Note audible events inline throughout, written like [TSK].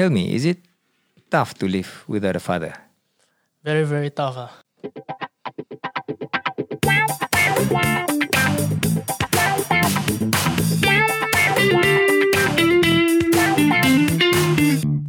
Helmi, is it tough to live without a father? Very, very tough. Ah.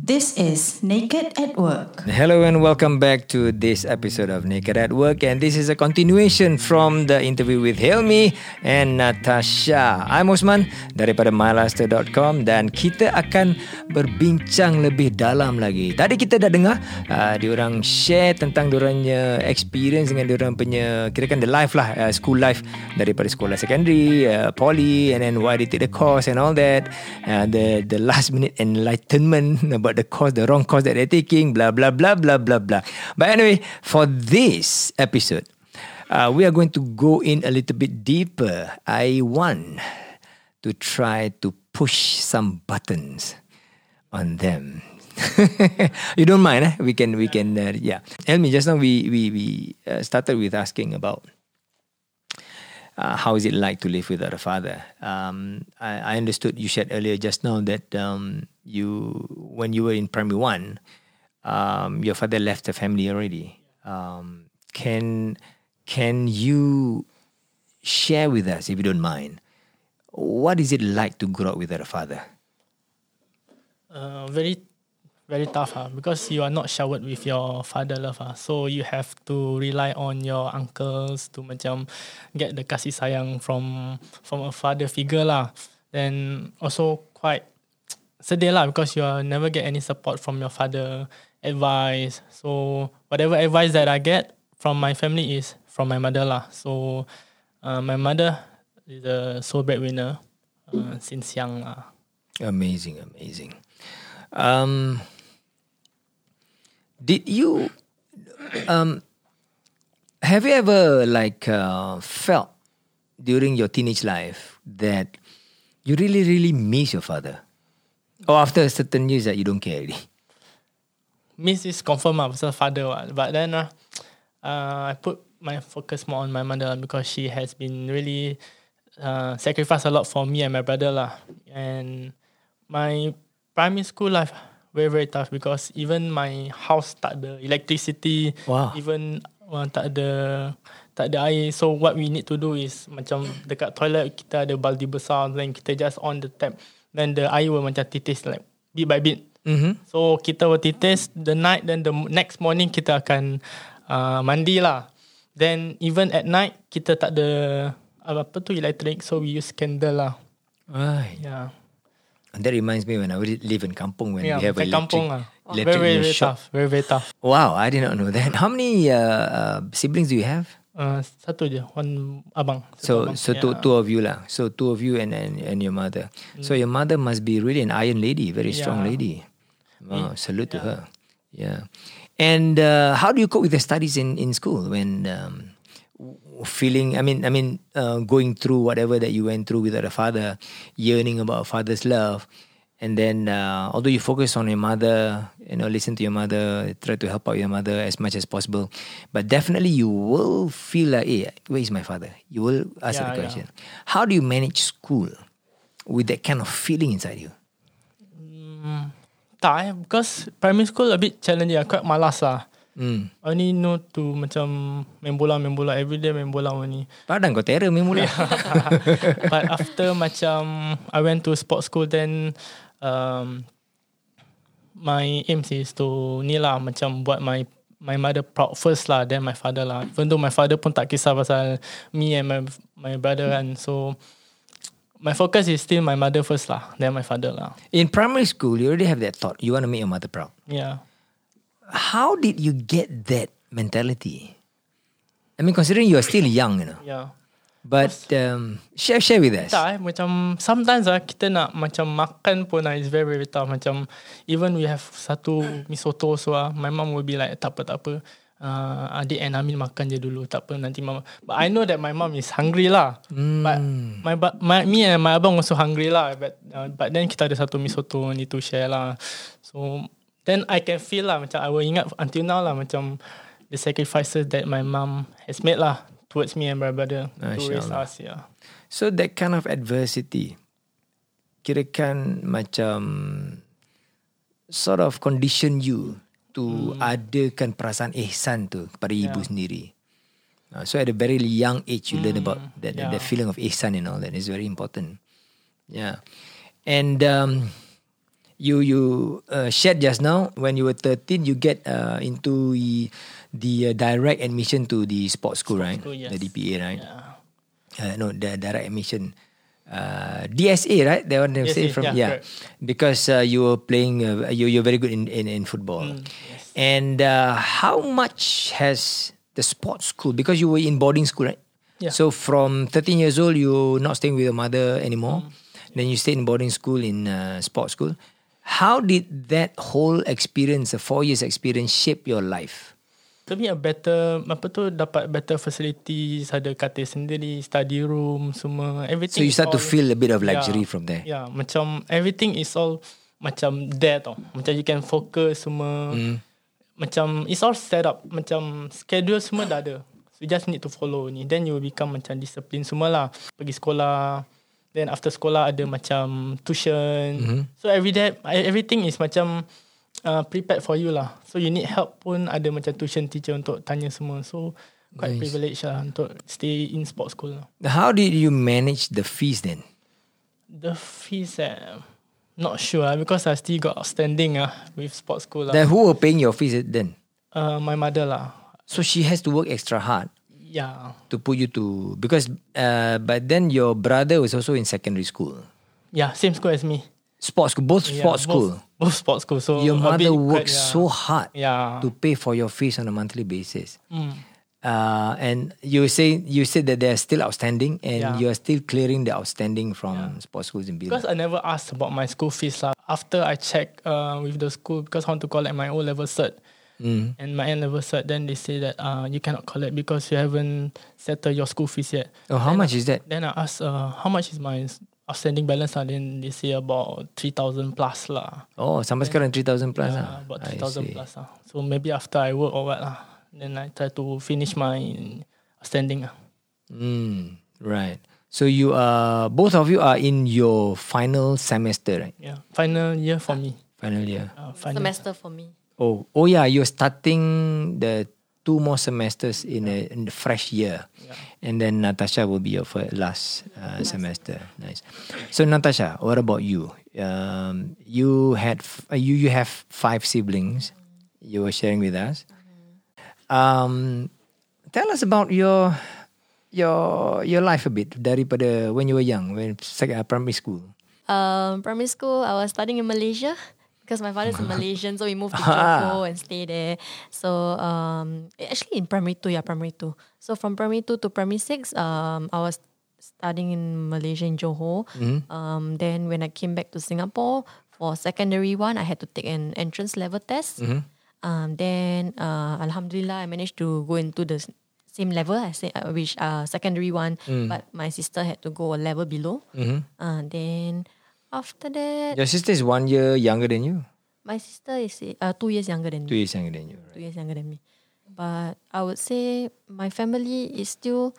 This is Naked at Work. Hello and welcome back to this episode of Naked at Work and this is a continuation from the interview with Helmi and Natasha. I'm Osman daripada mylaster.com dan kita akan berbincang lebih dalam lagi. Tadi kita dah dengar uh, diorang share tentang diorangnya experience dengan diorang punya kira kan the life lah, uh, school life daripada sekolah secondary, uh, poly and then why they take the course and all that. Uh, the the last minute enlightenment [LAUGHS] about the course, the wrong course that they're taking, blah, blah, blah, blah, blah, blah. But anyway, for this episode, uh, we are going to go in a little bit deeper. I want to try to push some buttons on them. [LAUGHS] you don't mind, eh? We can, we can, uh, yeah. Helmi, just now we we we uh, started with asking about uh, how is it like to live without a father? Um, I, I, understood you said earlier just now that um, you, when you were in primary one, um, your father left the family already. Um, can can you share with us, if you don't mind, what is it like to grow up without a father? Uh, very very tough uh, because you are not showered with your father love uh. so you have to rely on your uncles to macam get the kasih sayang from from a father figure lah. Then also quite [TSK] sedih lah because you are never get any support from your father advice. So whatever advice that I get from my family is from my mother lah. So uh, my mother is the sole breadwinner uh, since young lah. Amazing amazing. Um did you um have you ever like uh, felt during your teenage life that you really really miss your father or after a certain years that you don't care really? miss is confirm lah pasal father what. but then uh, uh, I put my focus more on my mother because she has been really uh, sacrificed a lot for me and my brother lah and my primary school life very very tough because even my house tak ada electricity. Wow. Even uh, tak ada tak ada air. So what we need to do is macam dekat toilet kita ada baldi besar then kita just on the tap. Then the air will macam titis like bit by bit. Mm-hmm. So kita will titis the night then the next morning kita akan uh, mandi lah. Then even at night kita tak ada apa tu electric so we use candle lah. Right. Yeah. And that reminds me when I would live in Kampong when yeah, we have electric, electric, kampung, uh. electric very, very, shop. tough. Very, very tough. Wow, I did not know that. How many uh, uh, siblings do you have? Uh, satu je, one abang. Satu So abang. so yeah. two, two of you lah. So two of you and and, and your mother. So your mother must be really an iron lady, very strong Yeah. lady. Wow, salute to her. Yeah. And uh, how do you cope with the studies in, in school when um, feeling? I mean, I mean, uh, going through whatever that you went through without a father, yearning about a father's love, and then uh, although you focus on your mother, you know, listen to your mother, try to help out your mother as much as possible, but definitely you will feel like, hey, where is my father? You will ask Yeah, that yeah. question. How do you manage school with that kind of feeling inside you? Tak eh, because primary school a bit challenging. I quite malas lah. Hmm. I only know to macam main bola, main bola. Everyday main bola only. Padang kau terror main mula. [LAUGHS] But after macam I went to sports school then um, my aim is to ni lah macam buat my my mother proud first lah then my father lah. Even though my father pun tak kisah pasal me and my my brother kan. So my focus is still my mother first lah then my father lah. In primary school, you already have that thought. You want to make your mother proud. Yeah. How did you get that mentality? I mean, considering you are still young, you know. Yeah. But um, share share with us. Tak eh Macam Sometimes lah Kita nak macam Makan pun lah It's very very tough Macam Even we have Satu mi soto so lah My mom will be like Tak apa tak apa uh, Adik and Amin makan je dulu Tak apa nanti mama But I know that my mom is hungry lah Hmm. But my, my Me and my abang also hungry lah But uh, but then kita ada satu mi soto Need to share lah So Then I can feel lah Macam I will ingat Until now lah Macam The sacrifices that my mom Has made lah Towards me and my brother To raise Allah. us yeah. So that kind of adversity, kirakan macam sort of condition you to Hmm. adakan perasaan ihsan tu kepada ibu sendiri? Uh, so at a very young age, you learn about that, that, that Hmm. yeah. feeling of ihsan and all that is very important. Yeah, and um, you you uh, shared just now when you were thirteen, you get uh, into the, the uh, direct admission to the sports school, right? school, yes. The DPA, right? Yeah. uh, no the direct admission uh, DSA right that one they say from yeah, yeah, because uh, you were playing uh, you you're very good in in, in football Mm, yes. and uh, how much has the sports school because you were in boarding school right Yeah. so from 13 years old you're not staying with your mother anymore Mm. then you stay in boarding school in uh, sports school how did that whole experience the four years experience shape your life? To me a better apa tu dapat better facilities ada katil sendiri study room semua so everything you is start to all- feel a bit of Yeah. luxury from there? Yeah macam everything is all macam there tau. Macam you can focus semua. Hmm. macam it's all set up. Macam schedule semua dah ada. So you just need to follow ni. Then you will become macam discipline semua lah. Pergi sekolah then after sekolah ada macam tuition Mm-hmm. so every day everything is macam uh, prepared for you lah so you need help pun ada macam tuition teacher untuk tanya semua so quite Nice. privilege lah untuk stay in sports school lah. How did you manage the fees then? The fees eh, not sure lah because I still got outstanding ah with sports school lah. Then who were paying your fees then? Uh, my mother lah. So she has to work extra hard Yeah. to put you to because uh, but then your brother was also in secondary school. Yeah, same school as me. Sports school, both Yeah, sports both- school. Both sports school. So Your mother worked quite, yeah. so hard Yeah. to pay for your fees on a monthly basis. Mm. Uh, and you say you said that they're still outstanding and Yeah. you are still clearing the outstanding from sports schools in Because I never asked about my school fees lah. After I checked uh, with the school because I want to collect my O level cert Mm. and my N level cert, then they say that uh, you cannot collect because you haven't settled your school fees yet. Oh, how Then much is that? Then I asked, uh, how much is my outstanding balance? lah? Then they say about 3,000 plus lah. Oh, sampai sekarang 3,000 plus. Yeah, ah. about I 3,000 see. plus lah. So maybe after I work or what lah. Then I try to finish my outstanding lah. Mm, right. So you are both of you are in your final semester, right? Yeah. Final year for me. Final year. Uh, final. semester for me. Oh, oh yeah, you're starting the two more semesters in a in the fresh year, and then Natasha will be your fir- last uh, semester. Nice. So Natasha, what about you? Um, you had f- uh, you you have five siblings. You were sharing with us. Um, tell us about your your your life a bit daripada when you were young, when uh, primary school. Um, primary school, I was studying in Malaysia because my father's a [LAUGHS] Malaysian, so we moved to. Johor and stay there. So um, actually in primary two, yeah, primary two. So from primary two to primary six, um, I was studying in Malaysia in Johor. Um, then when I came back to Singapore for secondary one, I had to take an entrance level test. Um, then uh, Alhamdulillah, I managed to go into the same level as uh, which uh, secondary one, but my sister had to go a level below. Uh, then after that, Your sister is one year younger than you. my sister is uh, two years younger than Two me. years younger than you. Right? Two years younger than me. But I would say my family is still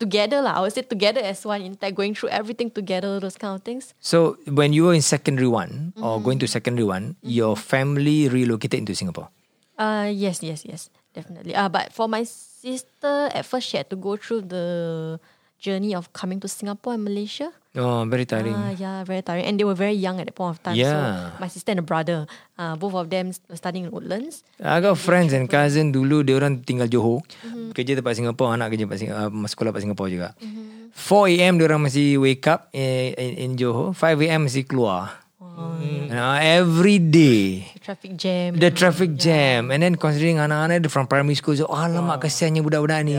together lah. I would say together as one intact, going through everything together, those kind of things. So when you were in secondary one or going to secondary one, your family relocated into Singapore. Uh yes, yes, yes, definitely. Uh but for my sister, at first she had to go through the journey of coming to Singapore and Malaysia. Oh, very tiring. Ah, yeah, very tiring. And they were very young at that point of time. Yeah. So my sister and a brother, uh, both of them were studying in Woodlands. I got friends and cousin dulu dia orang tinggal Johor. Mm-hmm. Kerja tempat Singapore, anak kerja tempat Singapore, uh, sekolah tempat Singapore juga. Mm-hmm. 4 AM dia orang masih wake up in, in, in Johor, 5 AM masih keluar. You know, every day. Traffic jam. The traffic jam And then considering anak-anak From primary school so, oh, Alamak kesiannya budak-budak ni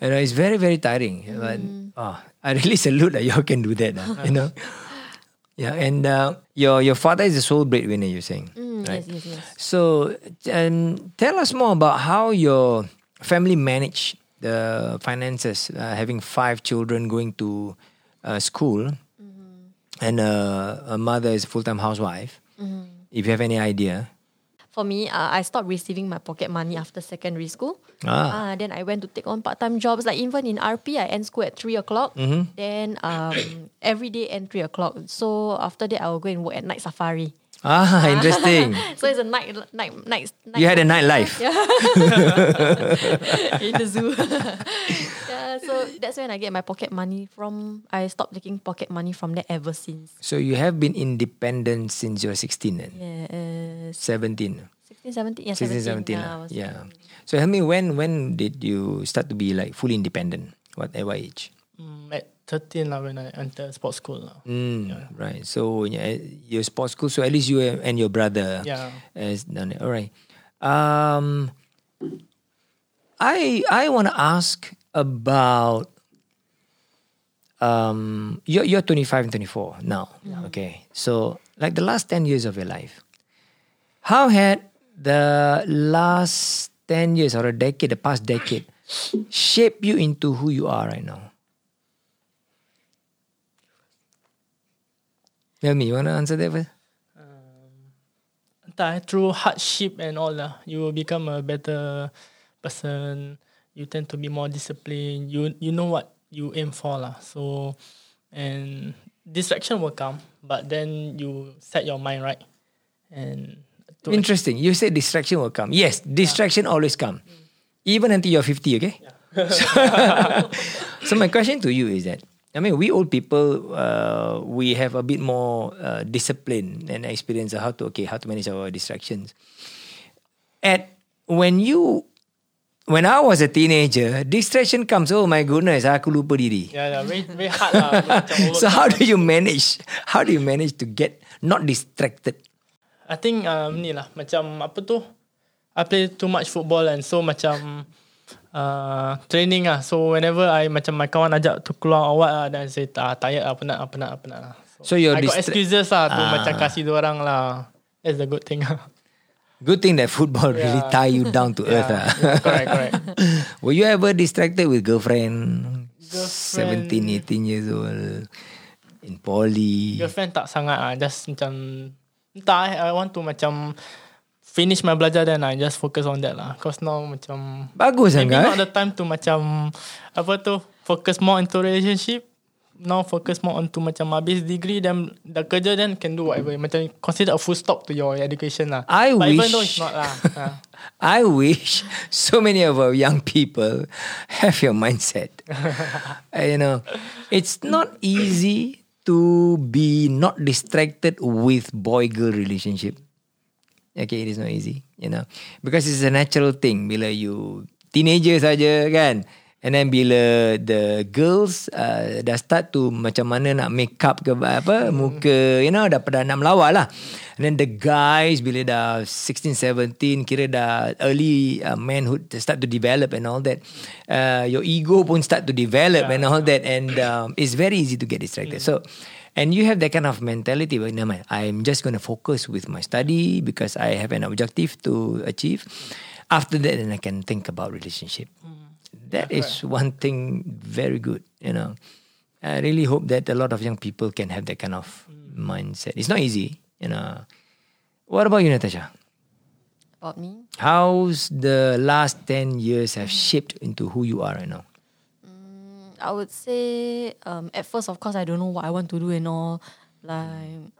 You know, It's very very tiring. But oh, I really salute that y'all can do that lah, You know? Yeah and uh, Your your father is the sole breadwinner You're saying Mm, right? Yes, yes, yes. So um, Tell us more about How your family manage The finances uh, Having five children Going to uh, School. And uh, a mother is a full-time housewife. If you have any idea For me, uh, I stopped receiving my pocket money after secondary school. Ah. Uh, then I went to take on part-time jobs. Like even in RP, I end school at 3 o'clock. Mm-hmm. Then um, [COUGHS] every day end 3 o'clock. So after that, I will go and work at night safari. Ah, [LAUGHS] interesting. So it's a night night night. night you had a nightlife. [LAUGHS] Yeah. [LAUGHS] in the zoo. Yeah, so that's when I get my pocket money from. I stopped taking pocket money from there ever since. So you have been independent since you're 16 then? Yeah, uh, 17. 16, 17. Yeah, 16, 17. 17. yeah, I lah. yeah. So tell me when when did you start to be like fully independent? What at what age? Mm, at 13 lah when I enter sports school lah. Mm, Right. So yeah, your sports school. So at least you and your brother Yeah. has done it. All right. Um, I I want to ask about um you're you're 25 and 24 now. Okay. So like the last 10 years of your life, how had the last 10 years or a decade, the past decade, shape you into who you are right now? Tell me, you want to answer that first? Eh, through hardship and all lah, you will become a better person. You tend to be more disciplined. You you know what you aim for lah. So, and distraction will come, but then you set your mind right. And to Interesting. You said distraction will come. Yes, distraction always come. Even until you're 50, okay? [LAUGHS] so my question to you is that I mean, we old people, uh, we have a bit more uh, discipline and experience of how to okay, how to manage our distractions. At when you, when I was a teenager, distraction comes. Oh my goodness, aku lupa diri. yeah, yeah, very very hard lah. [LAUGHS] So how do you manage? How do you manage to get not distracted? I think um, ni lah macam apa tu I play too much football and so macam uh, training lah so whenever I macam my kawan ajak to keluar what lah then I say ah, tired lah penat lah penat lah penat lah So you're I got excuses lah to Ah. macam kasih orang lah that's the good thing lah Good thing that football really Yeah. tie you down to [LAUGHS] earth. yeah, ah. yeah, correct correct [LAUGHS] Were you ever distracted with girlfriend? Girlfriend. 17, 18 years old. In poly. girlfriend tak sangat ah just macam entah eh, I want to macam finish my belajar then I just focus on that lah cause now macam Bagus Maybe sangat. not the time to macam apa tu focus more into relationship. Now focus more on to macam habis degree then dah kerja then can do whatever. Macam consider a full stop to your education lah. I But even wish- though it's not lah. [LAUGHS] I wish so many of our young people have your mindset. [LAUGHS] You know, it's not easy to be not distracted with boy girl relationship. Okay, it is not easy, you know, because it's a natural thing. Bila you teenager saja kan, and then bila the girls uh, dah start to macam mana nak make up ke apa muka, you know, dah pada nak melawak lah. And then the guys bila dah 16, 17, kira dah early uh, manhood start to develop and all that. Uh, your ego pun start to develop and all that, and um, it's very easy to get distracted. So. And you have that kind of mentality. But never mind, I'm just going to focus with my study because I have an objective to achieve. After that, then I can think about relationship. That is one thing very good. You know, I really hope that a lot of young people can have that kind of mindset. It's not easy. You know. What about you, Natasha? About me? How's the last ten years have shaped into who you are right now? I would say um, at first, of course, I don't know what I want to do and all. Like,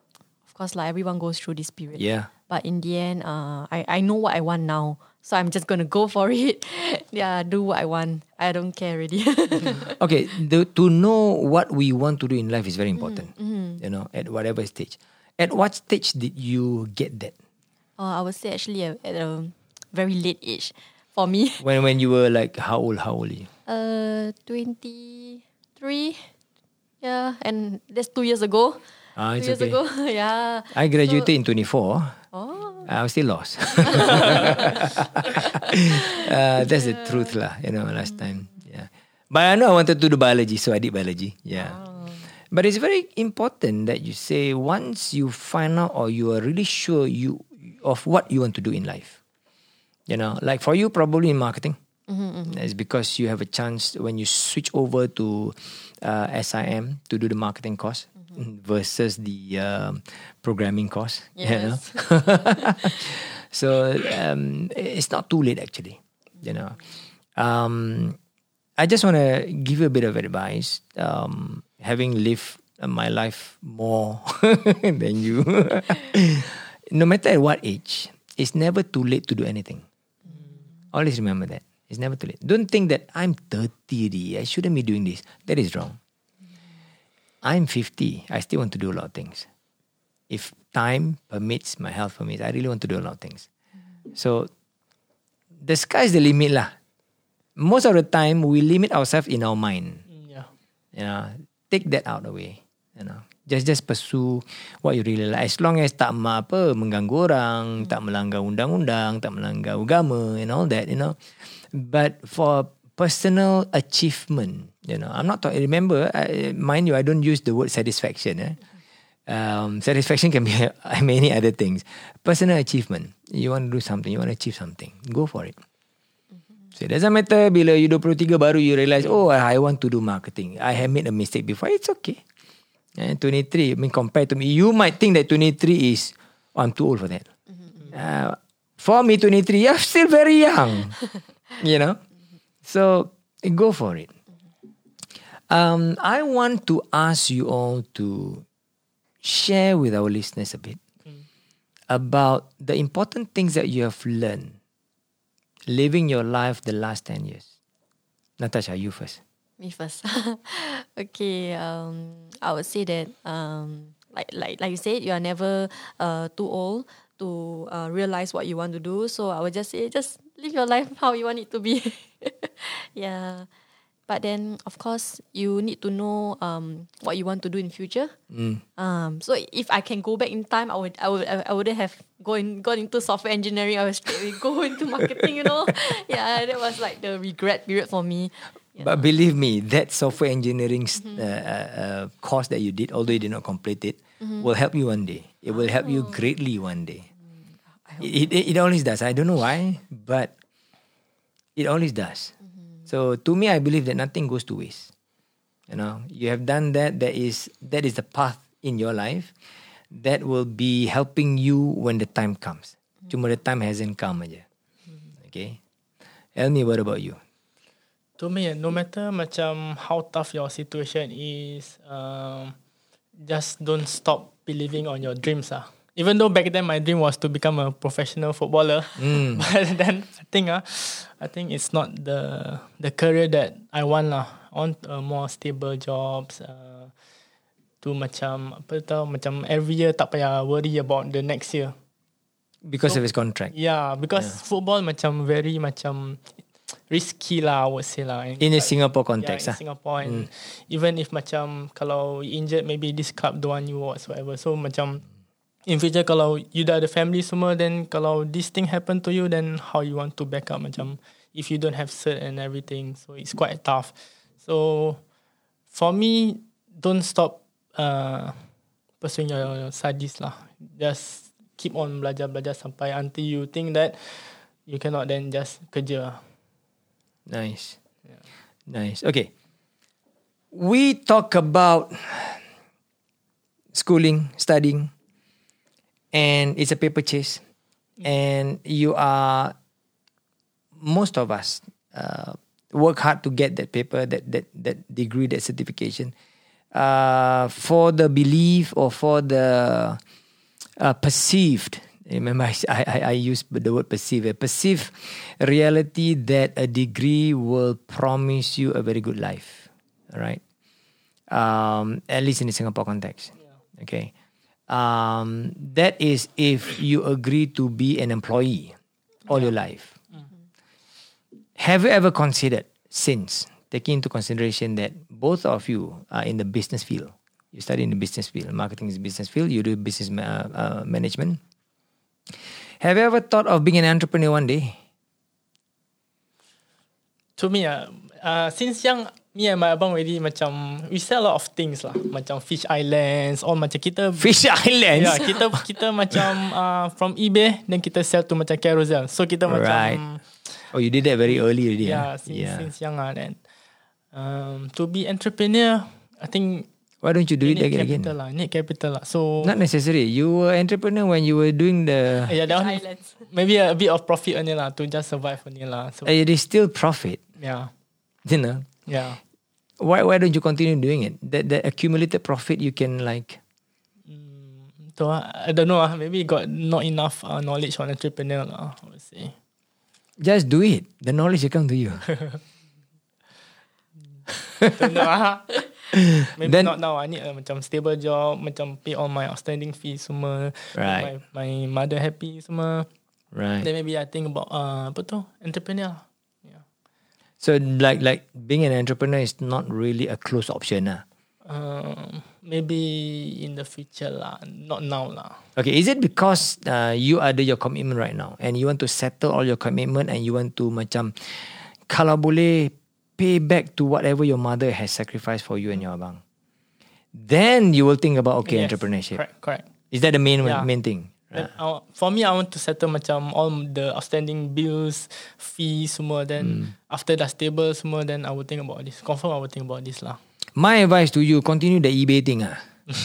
of course, like everyone goes through this period. Yeah. But in the end, uh, I I know what I want now, so I'm just gonna go for it. [LAUGHS] yeah, do what I want. I don't care really. [LAUGHS] okay, the, to know what we want to do in life is very important. You know, at whatever stage. At what stage did you get that? uh, I would say actually at a very late age for me. [LAUGHS] When when you were like how old? How old are you? Uh, twenty three. Yeah, and that's two years ago. Ah, two it's years okay. ago. yeah. I graduated in 24. Oh. I was still lost. [LAUGHS] uh, that's the truth lah, you know, last time. Yeah. But I know I wanted to do biology, so I did biology. Yeah. But it's very important that you say once you find out or you are really sure you of what you want to do in life. You know, like for you probably in marketing. It's because you have a chance when you switch over to uh, SIM to do the marketing course versus the um, programming course. you know. [LAUGHS] So um, it's not too late actually. You know, um, I just want to give you a bit of advice. Um, having lived my life more [LAUGHS] than you, [LAUGHS] no matter at what age, it's never too late to do anything. Always remember that. It's never too late. Don't think that I'm 30 I shouldn't be doing this. That is wrong. I'm 50. I still want to do a lot of things. If time permits, my health permits, I really want to do a lot of things. So the sky's the limit lah. Most of the time, we limit ourselves in our mind. Mm, Yeah. You know, take that out of the way. You know, just just pursue what you really like. As long as tak ma apa mengganggu orang, tak melanggar undang-undang, tak melanggar agama and all that. You know, but for personal achievement, you know, I'm not talking. Remember, I, mind you, I don't use the word satisfaction. Eh? Um, satisfaction can be [LAUGHS] many other things. Personal achievement. You want to do something, you want to achieve something, go for it. So it doesn't matter bila you 23 baru you realise, oh I want to do marketing. I have made a mistake before. It's okay. And 23, I mean compared to me, you might think that 23 is, oh, I'm too old for that. Uh, for me, 23, you're still very young. [LAUGHS] you know? So go for it. Um, I want to ask you all to share with our listeners a bit about the important things that you have learned living your life the last 10 years. Natasha, you first. Me first. [LAUGHS] okay, um, I would say that um, like like like you said, you are never uh, too old to uh, realize what you want to do. So I would just say, just live your life how you want it to be. [LAUGHS] yeah, but then of course you need to know um, what you want to do in future. Um, so if I can go back in time, I would I would I wouldn't have gone gone into software engineering. I would straight go [LAUGHS] into marketing. You know, [LAUGHS] yeah, that was like the regret period for me. But believe me, that software engineering s- uh, uh, course that you did, although you did not complete it, will help you one day. It will help you greatly one day. It, it, it always does. I don't know why, but it always does. So to me, I believe that nothing goes to waste. You know, you have done that. That is that is the path in your life that will be helping you when the time comes. Cuma the time hasn't come aja. Okay. Tell me what about you? To me, no matter macam how tough your situation is, um, just don't stop believing on your dreams. Ah. Even though back then my dream was to become a professional footballer, [LAUGHS] but then I think ah, I think it's not the the career that I want lah. I want a more stable jobs. Uh, to macam apa tahu macam every year tak payah worry about the next year. Because of his contract. Yeah, because football macam very macam risky lah, I would say lah. And In a like- Singapore yeah, context in ah. Singapore and even if macam kalau you injured maybe this club don't want you or whatsoever. So macam in future kalau you dah ada family semua then kalau this thing happen to you then how you want to back up macam if you don't have cert and everything. So it's quite tough. So for me don't stop uh, pursuing your, your studies lah. Just keep on belajar-belajar sampai until you think that you cannot then just kerja. Nice. Nice. Okay. We talk about schooling, studying, and it's a paper chase. And you are, most of us, uh, work hard to get that paper, that that that degree, that certification, uh, for the belief or for the uh, perceived. Remember, I, I, I use the word perceive. A perceived reality that a degree will promise you a very good life. All right. Um, at least in the Singapore context. Okay. Um, that is if you agree to be an employee all your life. Have you ever considered, since taking into consideration that both of you are in the business field, you study in the business field, marketing is business field, you do business ma- uh, management. Have you ever thought of being an entrepreneur one day? To me, uh, uh, since young, me and my abang already macam we sell a lot of things lah, macam fish islands, or macam kita [LAUGHS] Fish Islands. Yeah, kita kita macam uh, from eBay then kita sell to macam Carousel. So kita Right. macam Oh, you did that very early already. yeah, huh? since, since young ah then. Um, to be entrepreneur, I think Why don't you do you it again? capital lah, need capital lah. So Not necessary. You were entrepreneur when you were doing the. yeah, that one, Islands. maybe a bit of profit only lah to just survive only lah. So Uh, it is still profit. yeah, You know. Yeah. Why why don't you continue doing it? That that accumulated profit you can like. So I don't know. ah, Maybe got not enough uh, knowledge on entrepreneur lah. I would say. Just do it. The knowledge will come to you. [LAUGHS] Don't know. ah. [LAUGHS] Maybe Then- not now. I need a macam stable job, macam pay all my outstanding fees semua. Right. My, my mother happy semua. right. Then maybe I think about uh, apa tu entrepreneur. So like like being an entrepreneur is not really a close option. ah. Um, maybe in the future lah, not now lah. Okay, is it because uh, you ada your commitment right now and you want to settle all your commitment and you want to macam kalau boleh pay back to whatever your mother has sacrificed for you and your abang. Then you will think about okay Yes, entrepreneurship. Correct, correct. Is that the main Yeah. main thing? Then, uh, for me, I want to settle macam all the outstanding bills, fees semua. Then Hmm. after dah stable semua, then I will think about this. Confirm I will think about this lah. My advice to you, continue the eBay thing. Ah. [LAUGHS]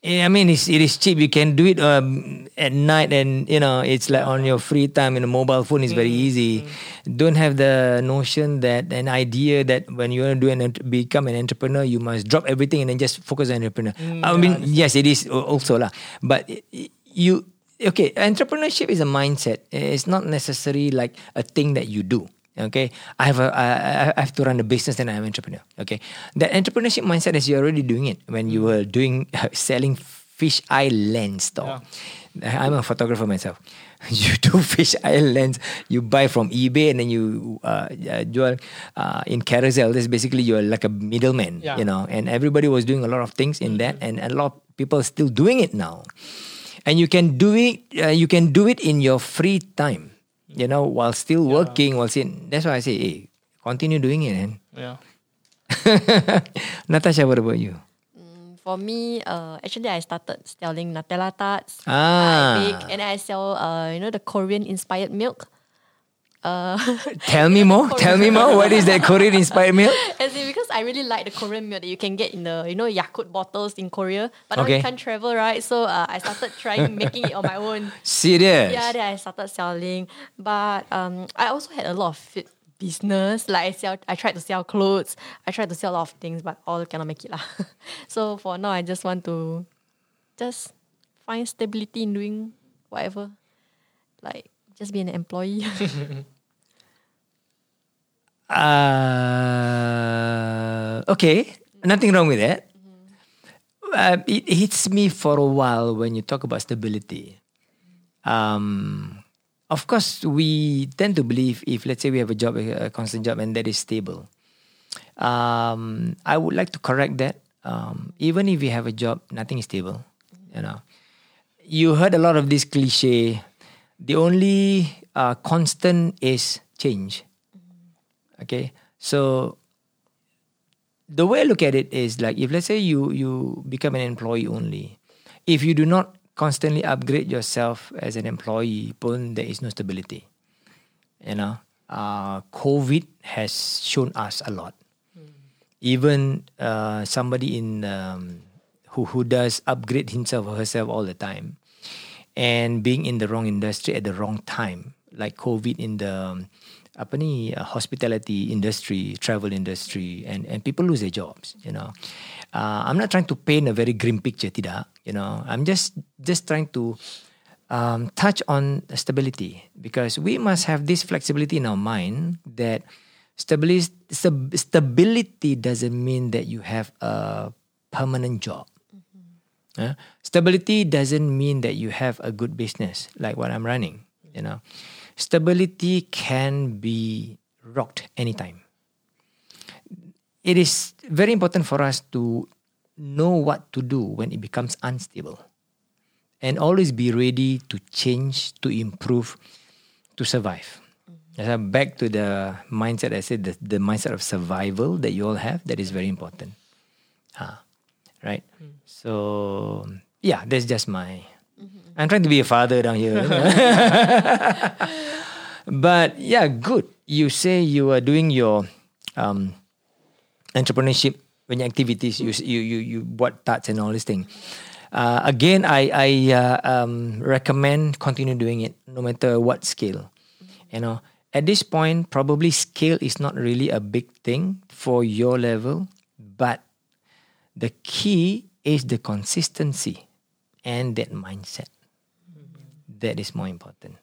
Eh, I mean, it's, it is cheap. You can do it um, at night, and you know, it's like on your free time in a mobile phone. It's very easy. Don't have the notion that an idea that when you want to do an become an entrepreneur, you must drop everything and then just focus on entrepreneur. I mean, yes, it is also lah. But i- i- you okay, entrepreneurship is a mindset. It's not necessarily like a thing that you do. Okay, I have a I, I- have to run a business and I'm an entrepreneur. Okay, that entrepreneurship mindset is you're already doing it when you were doing [LAUGHS] selling fish eye lens store. I'm a photographer myself. [LAUGHS] You do [LAUGHS] fish eye lens. You buy from eBay and then you uh, uh, uh, in Carousell. This basically you're like a middleman, Yeah. you know. And everybody was doing a lot of things in that, and a lot of people are still doing it now and you can do it uh, you can do it in your free time you know while still working while still that's why i say hey continue doing it man Yeah. [LAUGHS] natasha what about you For me, uh, actually, I started selling Nutella tarts. Ah. I bake and I sell, uh, you know, the Korean inspired milk. Uh, tell me more [LAUGHS] tell me more what is that korean inspired meal [LAUGHS] as in because I really like the Korean milk that you can get in the, you know, Yakult bottles in Korea. But now Okay. you can't travel, right? So uh, I started trying making it on my own. [LAUGHS] serious Yeah, then I started selling. But um, I also had a lot of fit business. Like I sell, I tried to sell clothes. I tried to sell a lot of things, but all cannot make it lah. so for now, I just want to just find stability in doing whatever. Like just be an employee. [LAUGHS] uh, okay. Nothing wrong with that uh, it hits me for a while when you talk about stability. Um, of course we tend to believe if let's say we have a job a constant job and that is stable. Um, i would like to correct that. Um, even if you have a job nothing is stable you know. You heard a lot of this cliche the only uh, constant is change okay so the way I look at it is like if let's say you you become an employee only, if you do not constantly upgrade yourself as an employee, pun there is no stability. You know, uh, COVID has shown us a lot. Even uh, somebody in um, who who does upgrade himself or herself all the time, and being in the wrong industry at the wrong time, like COVID in the um, apa ni uh, hospitality industry, travel industry, and and people lose their jobs. You know, uh, I'm not trying to paint a very grim picture, tidak. You know, I'm just just trying to um, touch on stability because we must have this flexibility in our mind that stability stability doesn't mean that you have a permanent job. Uh, stability doesn't mean that you have a good business like what I'm running. You know, stability can be rocked anytime. It is very important for us to know what to do when it becomes unstable, and always be ready to change, to improve, to survive. Back to the mindset I said, the, the mindset of survival that you all have, that is very important. Ah, right? So yeah, that's just my. I'm trying to be a father down here. [LAUGHS] but yeah, good. You say you are doing your um, entrepreneurship when activities. You you you you buat tarts and all this thing. Uh, again, I I uh, um, recommend continue doing it no matter what scale. You know, at this point, probably scale is not really a big thing for your level, but the key is the consistency and that mindset. That is more important,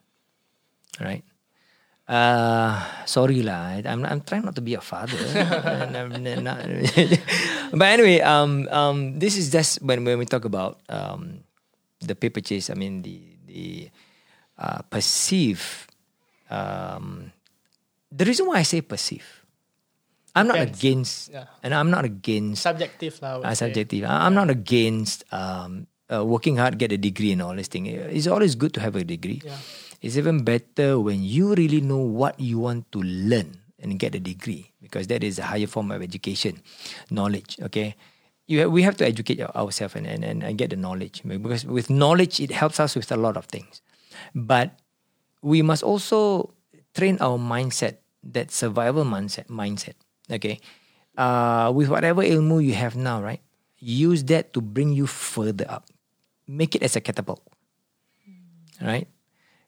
right? Uh, sorry lah. I'm I'm trying not to be a father. [LAUGHS] And I'm not- [LAUGHS] but anyway, um, um, this is just when when we talk about um, the paper chase. I mean the the uh, perceive. Um, the reason why I say perceive, I'm not Depends. against, Yeah. and I'm not against Subjective lah. I would uh, say. subjective. I- I'm not against um, uh, working hard, get a degree, and all this thing. It's always good to have a degree. Yeah. It's even better when you really know what you want to learn and get a degree because that is a higher form of education, knowledge. Okay, you have, we have to educate our- ourselves and, and, and, and get the knowledge because with knowledge it helps us with a lot of things, but we must also train our mindset, that survival mindset. Mindset. Okay, uh, with whatever ilmu you have now, right? Use that to bring you further up. Make it as a catapult, right?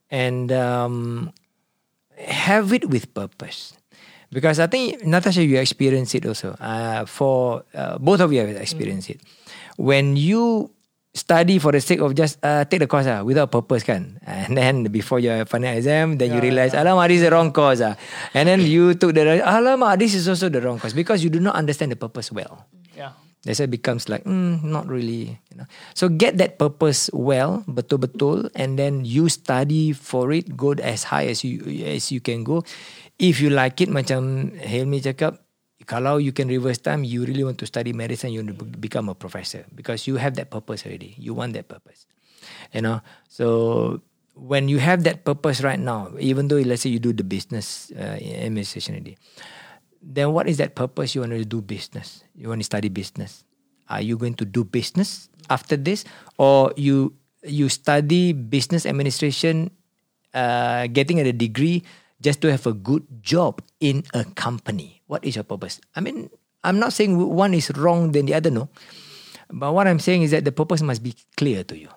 And um, have it with purpose. Because I think Natasha, you experience it also. Uh, for uh, both of you have experienced it. When you study for the sake of just uh, take the course ah, without purpose kan, and then before your final exam, then you realize, alamak, this is the wrong course ah. and then you took the alamak, this is also the wrong course because you do not understand the purpose well. Yeah. That's why it becomes like, mm, not really. You know. So get that purpose well, betul-betul, and then you study for it, go as high as you as you can go. If you like it, macam Helmi cakap, kalau you can reverse time, you really want to study medicine, you want to become a professor because you have that purpose already. You want that purpose. You know. So when you have that purpose right now, even though let's say you do the business uh, administration already, then what is that purpose you want to do business you want to study business are you going to do business after this or you you study business administration uh, getting a degree just to have a good job in a company. What is your purpose? I mean i'm not saying one is wrong than the other no. But what i'm saying is that the purpose must be clear to you.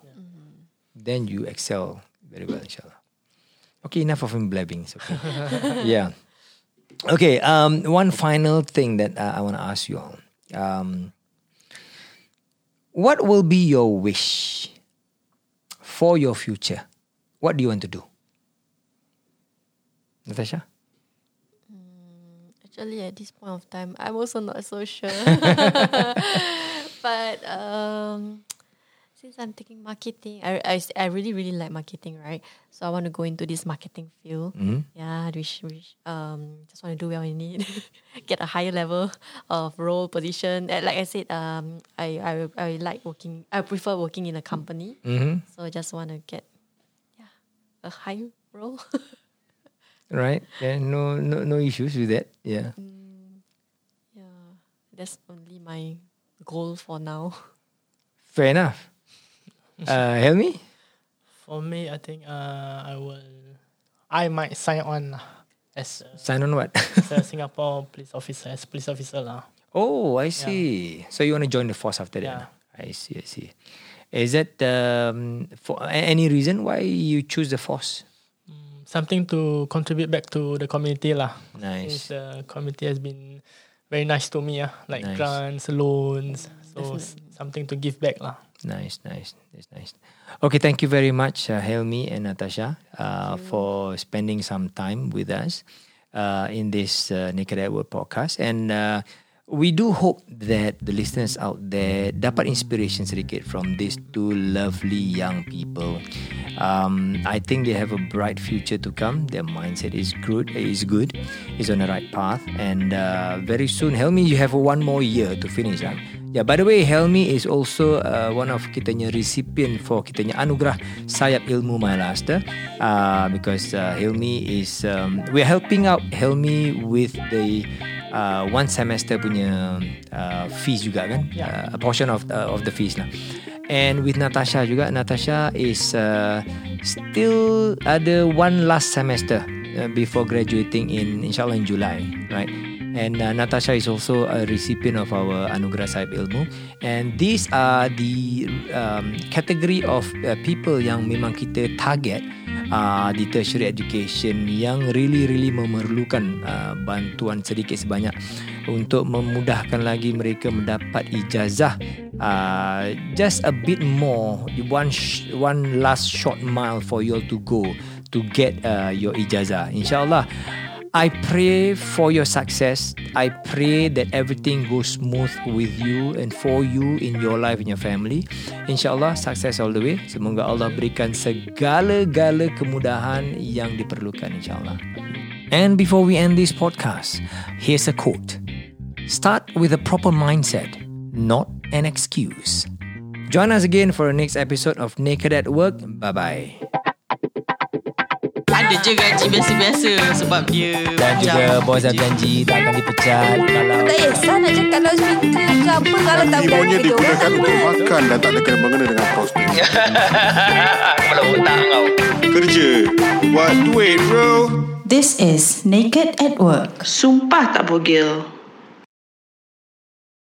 Then you excel very well inshallah. Okay enough of him blabbing okay. [LAUGHS] Yeah. Okay, um, one final thing that uh, I want to ask you all. Um, what will be your wish for your future? What do you want to do? Natasha? Actually, at this point of time, I'm also not so sure. [LAUGHS] but um, since I'm taking marketing, I, I, I really really like marketing, right? So I want to go into this marketing field. Yeah, which which um just want to do well in it, [LAUGHS] get a higher level of role position. And like I said, um, I I I like working. I prefer working in a company. Mm-hmm. So I just want to get yeah a higher role. [LAUGHS] Right? Yeah, no, no, no issues with that. Yeah. yeah, that's only my goal for now. Fair enough. Uh, Helmi? For me, I think uh, I will. I might sign on as a, Sign on what? as a Singapore police officer, as police officer lah. oh, I see. So you want to join the force after that? Yeah. I see, I see. Is that um, for any reason why you choose the force? Something to contribute back to the community lah. Nice. Since the community has been very nice to me ah, like Nice. grants, loans, so s- something to give back lah. Nice, nice. That's nice. Okay, thank you very much, uh, Helmi and Natasha, uh, for spending some time with us uh, in this uh, Naked at Work podcast. And uh, we do hope that the listeners out there dapat inspiration sedikit from these two lovely young people. Um, I think they have a bright future to come. Their mindset is good, is good, is on the right path. And uh, very soon, Helmi, you have one more year to finish. Huh? Yeah, by the way, Helmi is also uh, one of kitanya recipient for kitanya anugerah sayap ilmu Maharashtra uh, because uh, Helmi is um, we're helping out Helmi with the uh, one semester punya uh, fees juga kan Yeah. uh, a portion of uh, of the fees lah and with Natasha juga. Natasha is uh, still ada one last semester uh, before graduating in inshallah in July right and uh, Natasha is also a recipient of our Anugerah Sahib Ilmu. And these are the um, category of uh, people yang memang kita target uh, di tertiary education yang really really memerlukan uh, bantuan sedikit sebanyak untuk memudahkan lagi mereka mendapat ijazah. Uh, just a bit more one sh- one last short mile for you all to go to get uh, your ijazah. Insyaallah I pray for your success. I pray that everything goes smooth with you and for you in your life and your family. InsyaAllah, success all the way. Semoga Allah berikan segala-gala kemudahan yang diperlukan insyaAllah. And before we end this podcast, here's a quote. Start with a proper mindset, not an excuse. Join us again for the next episode of Naked at Work. Bye-bye. Je gaji biasa-biasa sebab dia Dan juga macam bos dah kerja. janji tak akan dipecat kalau Tak kisah nak cakap kalau cerita ke apa Kalau tak Ibunya berani digunakan untuk makan dan tak ada kena mengena dengan prospek. [LAUGHS] Kepala otak kau Kerja. Buat duit bro. This is Naked at Work. Sumpah tak bogel.